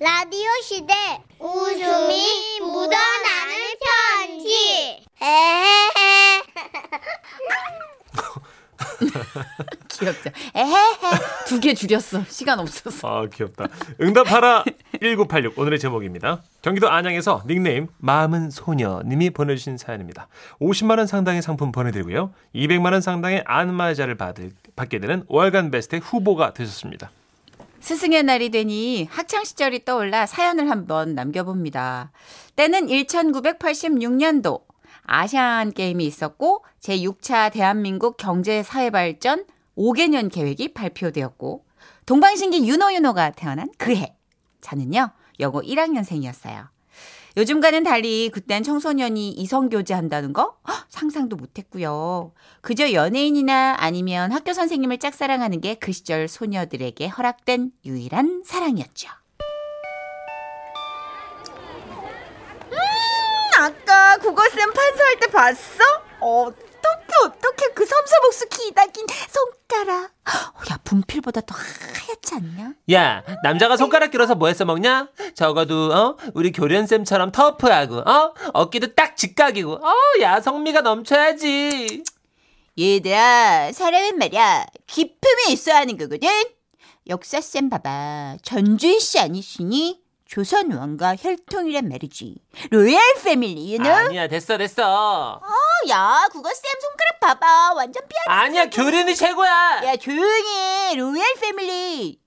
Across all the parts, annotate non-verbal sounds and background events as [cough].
라디오 시대 웃음이 묻어나는 편지 에헤헤 [laughs] 귀엽죠. 에헤헤. 두 개 줄였어. 시간 없어서. 아, 귀엽다. 응답하라 1986 오늘의 제목입니다. 경기도 안양에서 닉네임 마음은 소녀님이 보내주신 사연입니다. 50만 원 상당의 상품 보내드리고요. 200만 원 상당의 안마자를 받을, 받게 되는 월간 베스트 후보가 되셨습니다. 스승의 날이 되니 학창 시절이 떠올라 사연을 한번 남겨봅니다. 때는 1986년도 아시안 게임이 있었고 제6차 대한민국 경제 사회 발전 5개년 계획이 발표되었고 동방신기 윤호윤호가 태어난 그 해 저는요 여고 1학년생이었어요. 요즘과는 달리 그땐 청소년이 이성교제 한다는 거 헉, 상상도 못했고요. 그저 연예인이나 아니면 학교 선생님을 짝사랑하는 게 그 시절 소녀들에게 허락된 유일한 사랑이었죠. 음, 아까 국어쌤 판서할 때 봤어? 어떻게 어떻게 그 섬세복수 기다긴 손가락. 어, 야 분필보다 더 하얗지 않냐? 야, 남자가 손가락 길어서 뭐 해서 먹냐? 적어도, 어? 우리 교련쌤처럼 터프하고, 어? 어깨도 딱 직각이고, 어? 야, 성미가 넘쳐야지. 얘들아, 사람은 말이야, 기품이 있어야 하는 거거든? 역사쌤 봐봐. 전주희 씨 아니시니? 조선 왕가 혈통이란 말이지. royal family, you know? 아니야, 됐어, 됐어. 어, 야, 국어쌤 손가락 봐봐. 완전 삐아. 아니야, 교련이 최고야. 야, 조용히 해. royal family.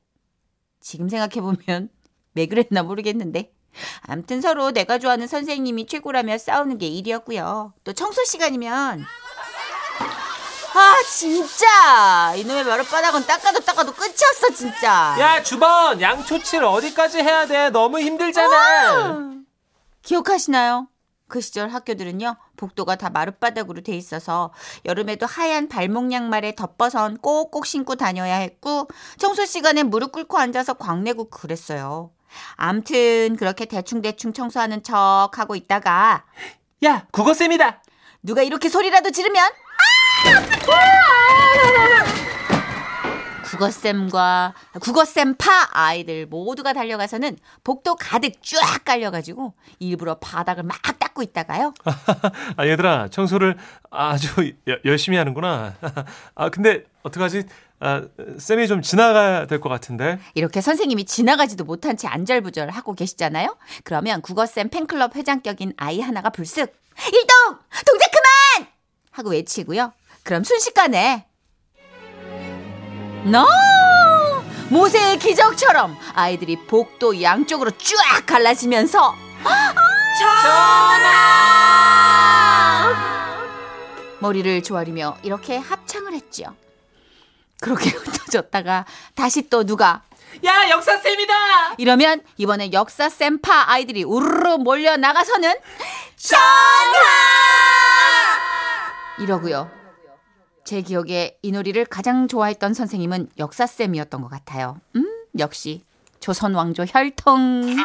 지금 생각해보면 [laughs] 왜 그랬나 모르겠는데. 암튼 서로 내가 좋아하는 선생님이 최고라며 싸우는 게 일이었고요. 또 청소 시간이면 아 진짜 이놈의 마룻바닥은 닦아도 닦아도 끝이 없어 진짜. 야, 주번, 양초칠 어디까지 해야 돼? 너무 힘들잖아. 기억하시나요? 그 시절 학교들은요 복도가 다 마룻바닥으로 돼 있어서 여름에도 하얀 발목 양말에 덧벗은 꼭꼭 신고 다녀야 했고 청소 시간에 무릎 꿇고 앉아서 광내고 그랬어요. 암튼 그렇게 대충대충 청소하는 척 하고 있다가 야, 국어쌤이다. 누가 이렇게 소리라도 지르면 국어쌤과 국어쌤 파 아이들 모두가 달려가서는 복도 가득 쫙 깔려가지고 일부러 바닥을 막 닦고 있다가요. [laughs] 아, 얘들아, 청소를 아주 여- 열심히 하는구나. [laughs] 아, 근데, 어떡하지? 아, 쌤이 좀 지나가야 될 것 같은데. 이렇게 선생님이 지나가지도 못한 채 안절부절 하고 계시잖아요. 그러면 국어쌤 팬클럽 회장격인 아이 하나가 불쑥 일동 동작 그만 하고 외치고요. 그럼 순식간에 너 모세의 기적처럼 아이들이 복도 양쪽으로 쫙 갈라지면서 머리를 조아리며 이렇게 합창을 했죠. 그렇게 [laughs] 흩어졌다가 다시 또 누가 야, 역사쌤이다! 이러면 이번에 역사 쌤 파 아이들이 우르르 몰려 나가서는 이러고요. 제 기억에 이 놀이를 가장 좋아했던 선생님은 역사 쌤이었던 것 같아요. 음, 역시 조선 왕조 혈통.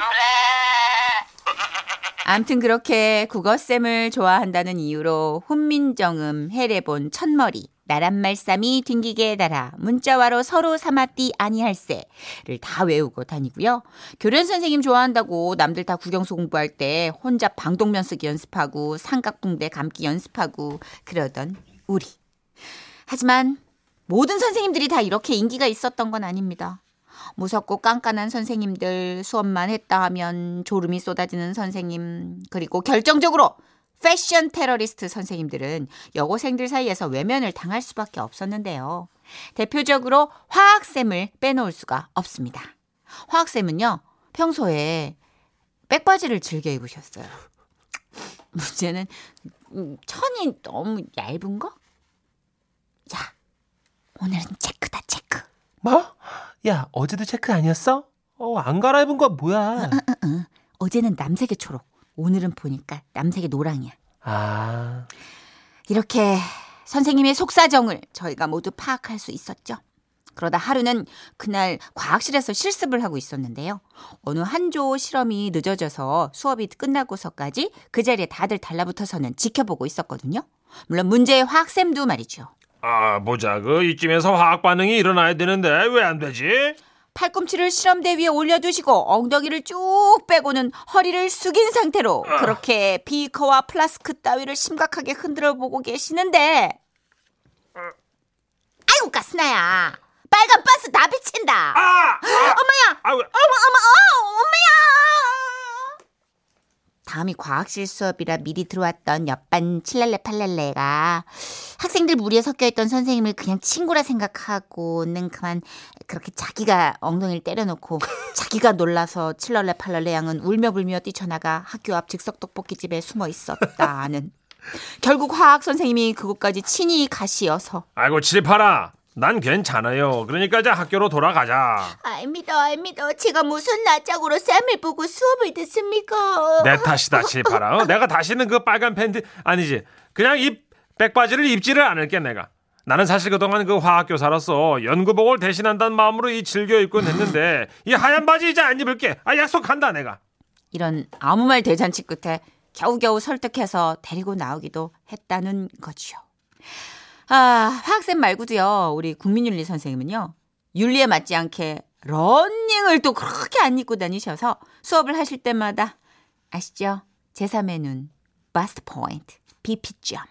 암튼 그렇게 국어쌤을 좋아한다는 이유로 훈민정음, 해례본, 첫머리, 나란말싸미, 딩기게 달아, 문자와로 서로 사마띠 아니할세를 다 외우고 다니고요. 교련 선생님 좋아한다고 남들 다 국영수 공부할 때 혼자 방독면 쓰기 연습하고 삼각붕대 감기 연습하고 그러던 우리. 하지만 모든 선생님들이 다 이렇게 인기가 있었던 건 아닙니다. 무섭고 깐깐한 선생님들, 수업만 했다 하면 졸음이 쏟아지는 선생님, 그리고 결정적으로 패션 테러리스트 선생님들은 여고생들 사이에서 외면을 당할 수밖에 없었는데요. 대표적으로 화학쌤을 빼놓을 수가 없습니다. 화학쌤은요, 평소에 백바지를 즐겨 입으셨어요. [laughs] 문제는 음, 천이 너무 얇은 거? 야, 오늘은 체크다, 체크. 뭐? 야, 어제도 체크 아니었어? 어, 안 갈아입은 거 뭐야? 어제는 남색의 초록, 오늘은 보니까 남색의 노랑이야. 아, 이렇게 선생님의 속사정을 저희가 모두 파악할 수 있었죠. 그러다 하루는 그날 과학실에서 실습을 하고 있었는데요. 어느 한 조 실험이 늦어져서 수업이 끝나고서까지 그 자리에 다들 달라붙어서는 지켜보고 있었거든요. 물론 문제의 화학쌤도 말이죠. 아, 보자. 그 이쯤에서 화학 반응이 일어나야 되는데 왜 안 되지? 팔꿈치를 실험대 위에 올려두시고 엉덩이를 쭉 빼고는 허리를 숙인 상태로 그렇게 비커와 플라스크 따위를 심각하게 흔들어 보고 계시는데. 아이고 가스나야. 빨간 버스 다 비친다. 아! [gasps] 엄마야. 아우, 어머 어머 어 엄마야 다음이 과학실 수업이라 미리 들어왔던 옆반 칠랄레 팔랄레가 학생들 무리에 섞여 있던 선생님을 그냥 친구라 생각하고는 그만 그렇게 자기가 엉덩이를 때려놓고 자기가 놀라서 칠랄레 팔랄레 양은 울며 불며 뛰쳐나가 학교 앞 즉석 떡볶이집에 숨어 있었다는 결국 화학 선생님이 그곳까지 친히 가시어서 아이고 칠파라. 난 괜찮아요. 그러니까 이제 학교로 돌아가자. 알미도 알미도 제가 무슨 낯짝으로 쌤을 보고 수업을 듣습니까? 내 탓이다 칠파라. 어? 내가 다시는 그 빨간 팬티 아니지. 그냥 이 백바지를 입지를 않을게 내가. 나는 사실 그동안 그 화학교사로서 연구복을 대신한다는 마음으로 이 즐겨 입곤 했는데 이 하얀 바지 이제 안 입을게. 아 약속한다 내가. 이런 아무 말 대잔치 끝에 겨우겨우 설득해서 데리고 나오기도 했다는 거지요. 아, 화학쌤 말고도요, 우리 국민윤리 선생님은요, 윤리에 맞지 않게 런닝을 또 그렇게 안 입고 다니셔서 수업을 하실 때마다 아시죠? 제3의 눈, 바스트 포인트, BP점.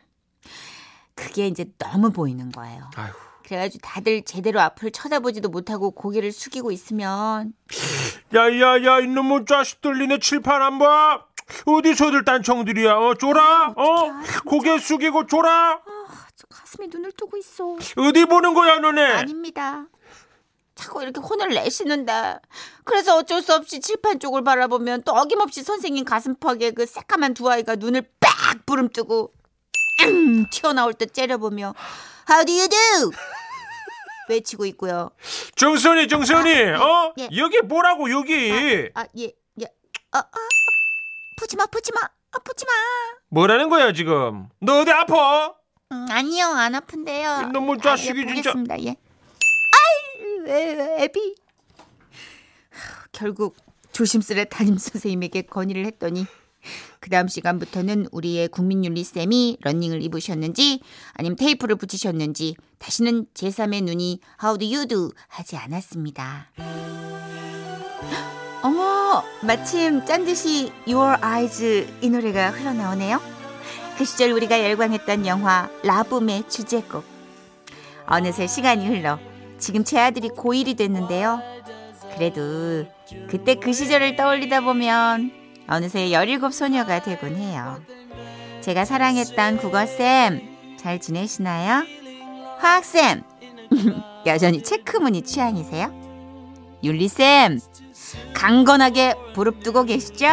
그게 이제 너무 보이는 거예요. 아휴. 그래가지고 다들 제대로 앞을 쳐다보지도 못하고 고개를 숙이고 있으면 야야야 이놈의 자식들 니네 칠판 안 봐? 어디서들 딴청들이야 어 줘라 어 고개 숙이고 줘라 저 가슴이 눈을 뜨고 있어. 어디 보는 거야 너네 아닙니다. 자꾸 이렇게 혼을 내시는데 그래서 어쩔 수 없이 칠판 쪽을 바라보면 또 어김없이 선생님 가슴팍에 그 새까만 두 아이가 눈을 빡 부름뜨고 음, 튀어나올 듯 째려보며 How do you do? 외치고 있고요. 정선이 정선이 어 예. 여기 뭐라고 여기 아, 예, 예. 아, 아, 푸지마, 푸지마, 아, 푸지마. 뭐라는 거야 지금 너 어디 아파 음, 아니요, 안 아픈데요. 아, 자식이 예, 진짜. 보겠습니다. 예. 아이, 왜, 애비. 하, 결국 조심스레 담임 선생님에게 건의를 했더니 그 다음 시간부터는 우리의 국민윤리 쌤이 러닝을 입으셨는지 아니면 테이프를 붙이셨는지 다시는 제3의 눈이 How do you do 하지 않았습니다. [gasps] 어머, 마침 짠 듯이 Your Eyes 이 노래가 흘러나오네요. 그 시절 우리가 열광했던 영화 라붐의 주제곡. 어느새 시간이 흘러 지금 제 아들이 고1이 됐는데요. 그래도 그때 그 시절을 떠올리다 보면 어느새 17 소녀가 되곤 해요. 제가 사랑했던 국어쌤 잘 지내시나요? 화학쌤 [laughs] 여전히 체크무늬 취향이세요? 윤리쌤 강건하게 부릅뜨고 계시죠?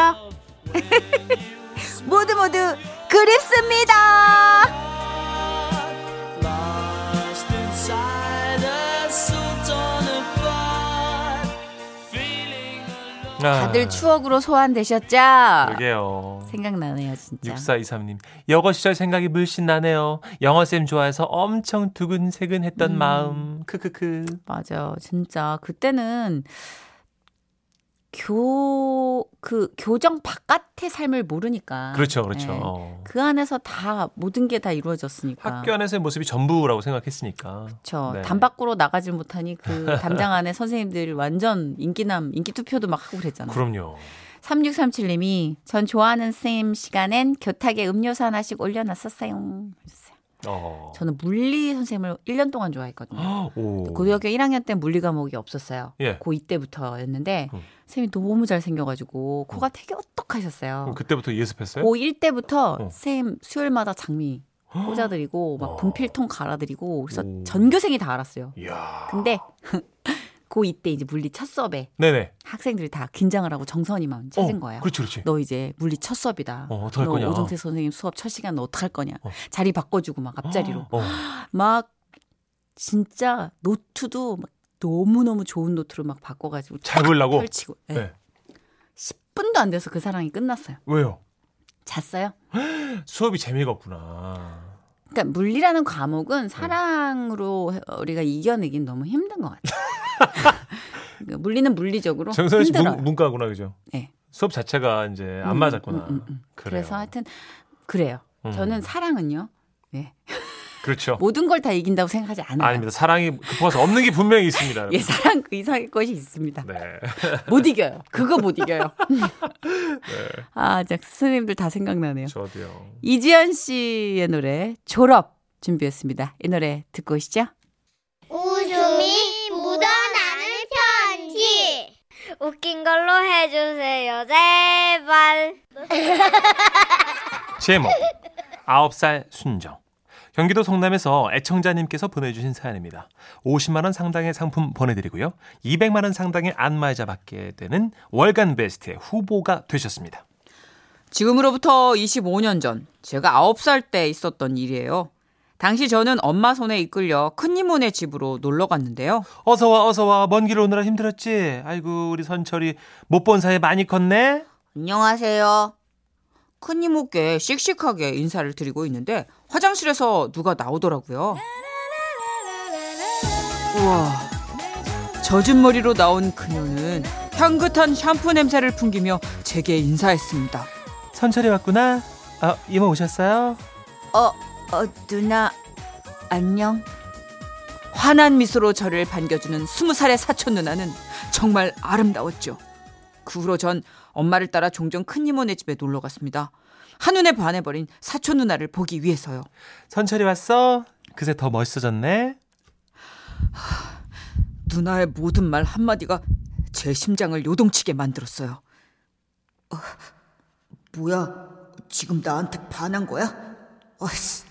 [laughs] 모두 모두 feeling alone. 다들 추억으로 소환되셨죠? 아. 그러게요 생각나네요, 진짜. 6423님 여고 시절 생각이 물씬 나네요 영어쌤 좋아해서 엄청 두근세근했던 음. 마음 크크크 맞아. 진짜 그때는 교, 그 교정 바깥의 삶을 모르니까. 그렇죠 그렇죠 네. 어. 그 안에서 다 모든 게 다 이루어졌으니까. 학교 안에서의 모습이 전부라고 생각했으니까 그렇죠. 네. 담 밖으로 나가질 못하니 그 [laughs] 담장 안에 선생님들 완전 인기남, 인기 투표도 막 하고 그랬잖아요. 그럼요 3637님이 전 좋아하는 쌤 시간엔 교탁에 음료수 하나씩 올려놨었어요. 어. 저는 물리 선생님을 1년 동안 좋아했거든요. 오. 고등학교 1학년 때 물리 과목이 없었어요. 예. 고2 때부터였는데 음. 쌤이 너무 잘생겨가지고 코가 되게 어떡하셨어요. 그때부터 예습했어요? 고1 때부터 어. 쌤 수요일마다 장미 꽂아드리고 막 어. 분필통 갈아드리고 그래서 오. 전교생이 다 알았어요. 이야. 근데 고2 때 이제 물리 첫 수업에 네네. 학생들이 다 긴장을 하고 정선이만 찾은 어, 거예요. 그렇지, 그렇지. 너 이제 물리 첫 수업이다. 어, 너 거냐. 오정태 선생님 수업 첫 시간 너 어떡할 거냐. 어. 자리 바꿔주고 막 앞자리로. 어. 막 진짜 노트도 막 너무 너무 좋은 노트로 막 바꿔가지고 잘딱 보려고? 펼치고. 네. 네. 10분도 안 돼서 그 사랑이 끝났어요. 왜요? 잤어요. [gasps] 수업이 재미가 없구나. 그러니까 물리라는 과목은 사랑으로 우리가 이겨내긴 너무 힘든 것 같아요. [laughs] [laughs] 그러니까 물리는 물리적으로 힘들어요. 문, 문과구나 그죠? 네. 수업 자체가 이제 안 음, 맞았구나. 음, 음, 음. 그래서 하여튼 그래요. 음. 저는 사랑은요. 네. 그렇죠. [laughs] 모든 걸 다 이긴다고 생각하지 않아요. 아닙니다. 사랑이 급해서 없는 게 분명히 있습니다. [laughs] 여러분. 예, 사랑 그 이상의 것이 있습니다. 네. 못 이겨요. 그거 못 이겨요. 아, 자, 스승님들 다 생각나네요. 저도요. 이지연 씨의 노래 졸업 준비했습니다. 이 노래 듣고 오시죠. 웃음이 묻어나는 편지. 웃긴 걸로 해주세요, 제발. [laughs] 제목 9살 순정 경기도 성남에서 애청자님께서 보내주신 사연입니다. 50만 원 상당의 상품 보내드리고요. 200만 원 상당의 안마의자 받게 되는 월간 베스트의 후보가 되셨습니다. 지금으로부터 25년 전 제가 9살 때 있었던 일이에요. 당시 저는 엄마 손에 이끌려 큰이모네 집으로 놀러 갔는데요. 어서 와 어서 와 먼 길 오느라 힘들었지? 아이고 우리 선철이 못 본 사이 많이 컸네. 안녕하세요. 큰이모께 씩씩하게 인사를 드리고 있는데 화장실에서 누가 나오더라고요. 우와. 젖은 머리로 나온 그녀는 향긋한 샴푸 냄새를 풍기며 제게 인사했습니다. 선철이 왔구나. 아 이모 오셨어요? 어, 어, 누나, 안녕. 환한 미소로 저를 반겨주는 스무 살의 사촌 누나는 정말 아름다웠죠. 그 후로 전 엄마를 따라 종종 큰 이모네 집에 놀러 갔습니다. 한눈에 반해버린 사촌 누나를 보기 위해서요. 선철이 왔어? 그새 더 멋있어졌네. 누나의 모든 말 한마디가 제 심장을 요동치게 만들었어요. 어, 뭐야? 지금 나한테 반한 거야? 어씨,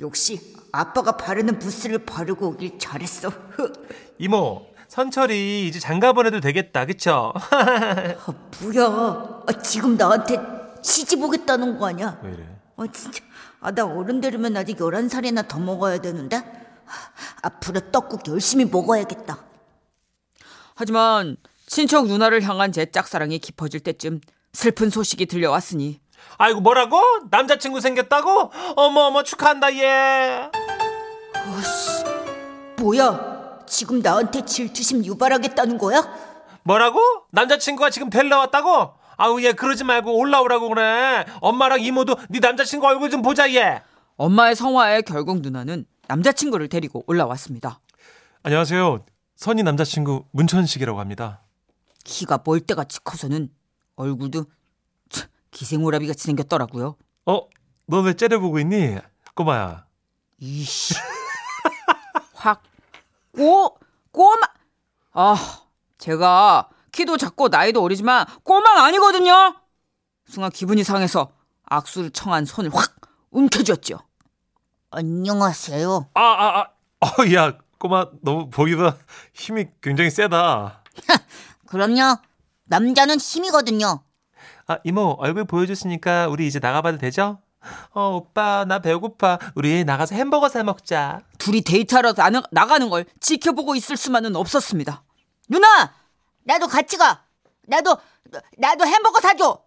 역시 아빠가 바르는 부스를 바르고 오길 잘했어. 이모 선철이 이제 장가 보내도 되겠다 그쵸? 뭐야? 아, 지금 나한테 시집 오겠다는 거 아니야? 왜 이래? 아 진짜. 아 나 어른 되려면 아직 11살이나 더 먹어야 되는데. 아, 앞으로 떡국 열심히 먹어야겠다. 하지만 친척 누나를 향한 제 짝사랑이 깊어질 때쯤 슬픈 소식이 들려왔으니 아이고 뭐라고? 남자친구 생겼다고? 어머 어머 축하한다 얘. 뭐야? 지금 나한테 질투심 유발하겠다는 거야? 뭐라고? 남자친구가 지금 델러 왔다고? 아우 얘 그러지 말고 올라오라고 그래. 엄마랑 이모도 네 남자친구 얼굴 좀 보자 얘. 엄마의 성화에 결국 누나는 남자친구를 데리고 올라왔습니다. 안녕하세요. 선희 남자친구 문천식이라고 합니다. 키가 멀때같이 커서는 얼굴도 참, 기생오라비 같이 생겼더라고요. 어? 너 왜 째려보고 있니? 꼬마야. 이씨. 확, 꼬, 꼬마. 아, 제가 키도 작고 나이도 어리지만 꼬마가 아니거든요. 순간 기분이 상해서 악수를 청한 손을 확 움켜쥐었죠. 안녕하세요. 아, 아, 아. 어, 야, 꼬마 너무 보기보다 힘이 굉장히 세다. [laughs] 그럼요. 남자는 힘이거든요. 아, 이모, 얼굴 보여줬으니까 우리 이제 나가봐도 되죠? 어, 오빠, 나 배고파. 우리 나가서 햄버거 사 먹자. 둘이 데이트하러 나, 나가는 걸 지켜보고 있을 수만은 없었습니다. 누나! 나도 같이 가. 나도 나도 햄버거 사줘.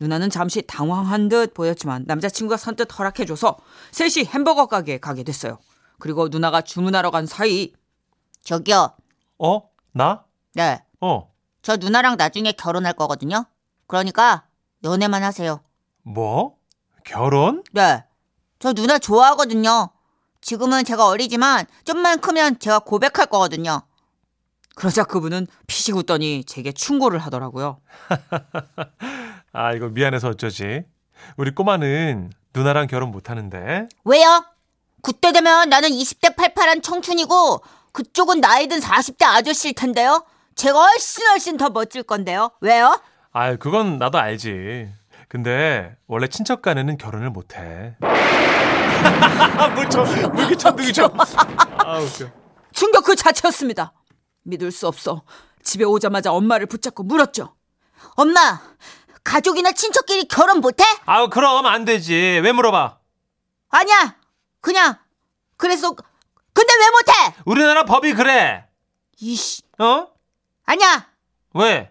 누나는 잠시 당황한 듯 보였지만 남자친구가 선뜻 허락해줘서 셋이 햄버거 가게에 가게 됐어요. 그리고 누나가 주문하러 간 사이 저기요. 어? 나? 네. 어. 저 누나랑 나중에 결혼할 거거든요. 그러니까 연애만 하세요. 뭐? 결혼? 네. 저 누나 좋아하거든요. 지금은 제가 어리지만 좀만 크면 제가 고백할 거거든요. 그러자 그분은 피식 웃더니 제게 충고를 하더라고요. [laughs] 아, 이거 미안해서 어쩌지. 우리 꼬마는 누나랑 결혼 못 하는데. 왜요? 그때 되면 나는 20대 팔팔한 청춘이고 그쪽은 나이 든 40대 아저씨일 텐데요. 제가 훨씬 훨씬 더 멋질 건데요. 왜요? 아, 그건 나도 알지. 근데 원래 친척 간에는 결혼을 못 해. 물쳐, 물기 천둥이 쳐. 아, 웃겨. 충격 그 자체였습니다. 믿을 수 없어. 집에 오자마자 엄마를 붙잡고 물었죠. 엄마, 가족이나 친척끼리 결혼 못 해? 아우, 그럼 안 되지. 왜 물어봐? 아니야. 그냥 그래서 근데 왜 못 해? 우리나라 법이 그래. 이씨. 어? 아니야. 왜?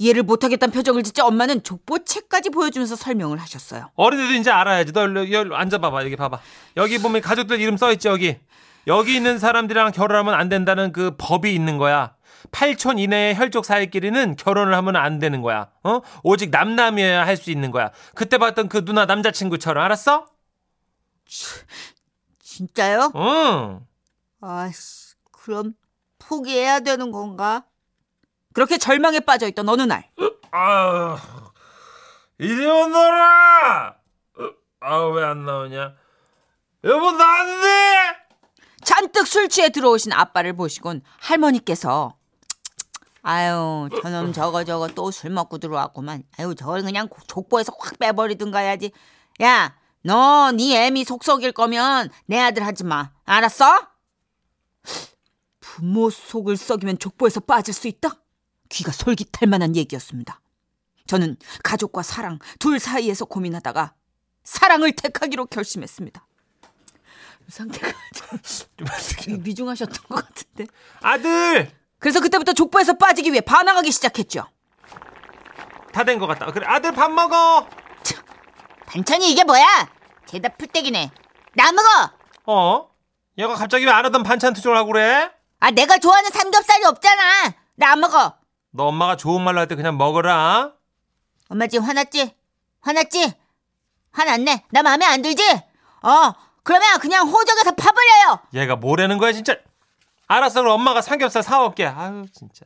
이해를 못하겠다는 표정을 짓자 엄마는 족보책까지 보여주면서 설명을 하셨어요. 어린애도 이제 알아야지. 너 일로, 여기 앉아봐봐. 여기 봐봐. 여기 보면 가족들 이름 써있지, 여기. 여기 있는 사람들이랑 결혼하면 안 된다는 그 법이 있는 거야. 8촌 이내의 혈족 사이끼리는 결혼을 하면 안 되는 거야. 어? 오직 남남이어야 할 수 있는 거야. 그때 봤던 그 누나 남자친구처럼 알았어? 진짜요? 응. 아씨, 그럼 포기해야 되는 건가? 그렇게 절망에 빠져 있던 어느 날 아, 이리 오너라. 아왜 안 나오냐? 여보 나안돼. 잔뜩 술 취해 들어오신 아빠를 보시곤 할머니께서 아유, 저놈 저거 저거 또 술 먹고 들어왔구만. 아유, 저걸 그냥 족보에서 확 빼버리든가 해야지. 야, 너 네 애미 속 썩일 거면 내 아들 하지 마. 알았어? 부모 속을 썩이면 족보에서 빠질 수 있다? 귀가 솔깃할 만한 얘기였습니다. 저는 가족과 사랑 둘 사이에서 고민하다가 사랑을 택하기로 결심했습니다. 상태가 [laughs] 좀. 미중하셨던 것 같은데. 아들 그래서 그때부터 족보에서 빠지기 위해 반항하기 시작했죠. 다 된 것 같다. 그래 아들 밥 먹어. 반찬이 이게 뭐야? 대답 풀떼기네. 나 먹어! 어? 얘가 갑자기 왜 안 하던 반찬 투정을 하고 그래? 아, 내가 좋아하는 삼겹살이 없잖아. 나 안 먹어. 너 엄마가 좋은 말로 할 때 그냥 먹어라. 엄마 지금 화났지? 화났지? 화났네. 나 마음에 안 들지? 어, 그러면 그냥 호적에서 파버려요. 얘가 뭐라는 거야 진짜. 알았어 그럼 엄마가 삼겹살 사올게. 아유 진짜.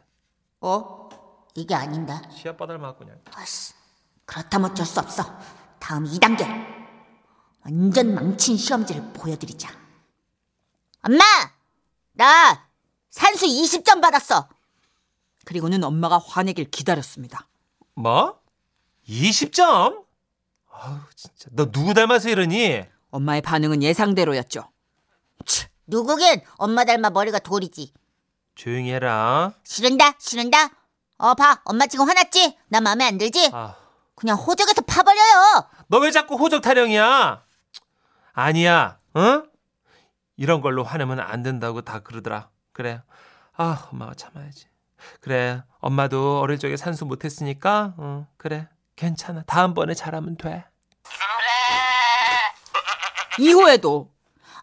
어? 이게 아닌다. 시합바닥을 맞고 그냥. 아씨, 그렇다면 어쩔 수 없어. 다음 2단계. 완전 망친 시험지를 보여드리자. 엄마! 나 산수 20점 받았어. 그리고는 엄마가 화내길 기다렸습니다. 뭐? 20점? 아우 진짜. 너 누구 닮아서 이러니? 엄마의 반응은 예상대로였죠. 누구긴 엄마 닮아 머리가 돌이지. 조용히 해라. 싫은다, 싫은다. 어, 봐. 엄마 지금 화났지? 나 마음에 안 들지? 아. 그냥 호적에서 파버려요. 너 왜 자꾸 호적 타령이야? 아니야, 응? 이런 걸로 화내면 안 된다고 다 그러더라. 그래. 아, 엄마가 참아야지. 그래, 엄마도 어릴 적에 산수 못했으니까, 응, 그래. 괜찮아. 다음번에 잘하면 돼. 이후에도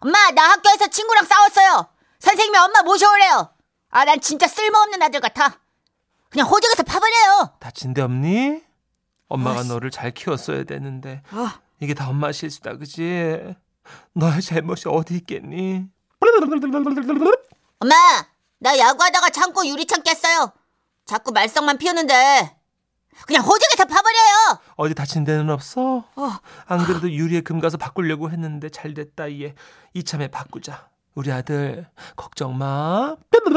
엄마, 나 학교에서 친구랑 싸웠어요. 선생님이 엄마 모셔오래요. 아, 난 진짜 쓸모없는 아들 같아. 그냥 호적에서 파버려요. 다친 데 없니? 엄마가 아이씨. 너를 잘 키웠어야 되는데. 아, 이게 다 엄마 실수다, 그지? 너의 잘못이 어디 있겠니? 엄마, 나 야구하다가 창고 유리창 깼어요. 자꾸 말썽만 피우는데. 그냥 호적에서 파버려요. 어디 다친 데는 없어? 안 그래도 유리에 금 가서 바꾸려고 했는데 잘 됐다 얘. 이참에 바꾸자. 우리 아들 걱정 마. 제발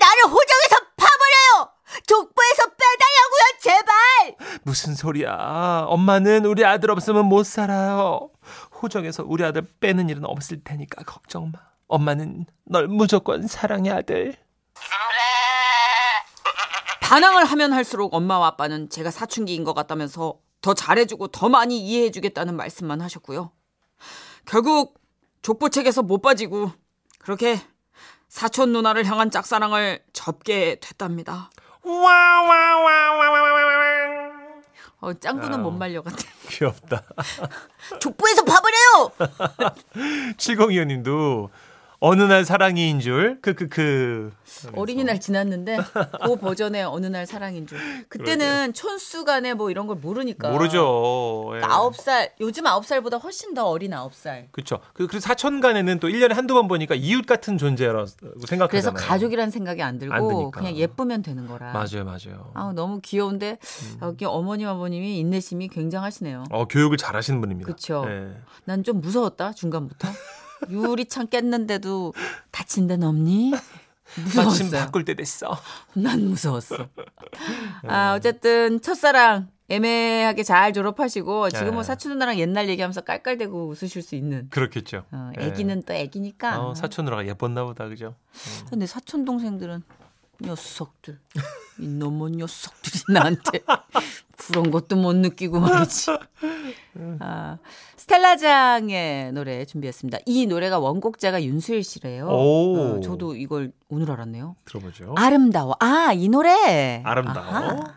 나를 호적에서 파버려요. 족보에서 빼달라고요, 제발. 무슨 소리야? 엄마는 우리 아들 없으면 못 살아요. 호적에서 우리 아들 빼는 일은 없을 테니까 걱정 마. 엄마는 널 무조건 사랑해 아들. 반항을 하면 할수록 엄마와 아빠는 제가 사춘기인 것 같다면서 더 잘해주고 더 많이 이해해주겠다는 말씀만 하셨고요. 결국 족보책에서 못 빠지고 그렇게 사촌 누나를 향한 짝사랑을 접게 됐답니다. 어, 짱구는 못 말려 같아. 귀엽다. 족보에서 파버려요. 7025님도 어느 날 사랑이인 줄 크크크. 어린이날 지났는데 그 버전의 어느 날 사랑인 줄. 그때는 촌수간에 뭐 이런 걸 모르니까. 모르죠. 예. 아홉 살 요즘 아홉 살보다 훨씬 더 어린 아홉 살. 그렇죠. 그 그리고 사촌 간에는 또 1년에 한두 번 보니까 이웃 같은 존재라고 생각하잖아요. 그래서 가족이라는 생각이 안 들고 안. 그냥 예쁘면 되는 거라. 맞아요, 맞아요. 아 너무 귀여운데 여기 어머님 아버님이 인내심이 굉장하시네요. 어, 교육을 잘 하시는 분입니다. 그쵸. 예. 난좀 무서웠다 중간부터. 유리창 깼는데도 다친 데는 없니? 마침 무서웠어요. 바꿀 때 됐어. 난 무서웠어. 아 어쨌든 첫사랑 애매하게 잘 졸업하시고 지금 뭐 네. 사촌 누나랑 옛날 얘기하면서 깔깔대고 웃으실 수 있는. 그렇겠죠. 어, 예. 애기는 또 애기니까. 어, 사촌 누나가 예뻤나 보다, 그죠? 근데 사촌 동생들은 녀석들 이놈의 녀석들이 나한테 [laughs] 그런 것도 못 느끼고 말이지. 아, 스텔라장의 노래 준비했습니다. 이 노래가 원곡자가 윤수일 씨래요. 오. 어, 저도 이걸 오늘 알았네요. 들어보죠. 아름다워. 아, 이 노래. 아름다워. 아하.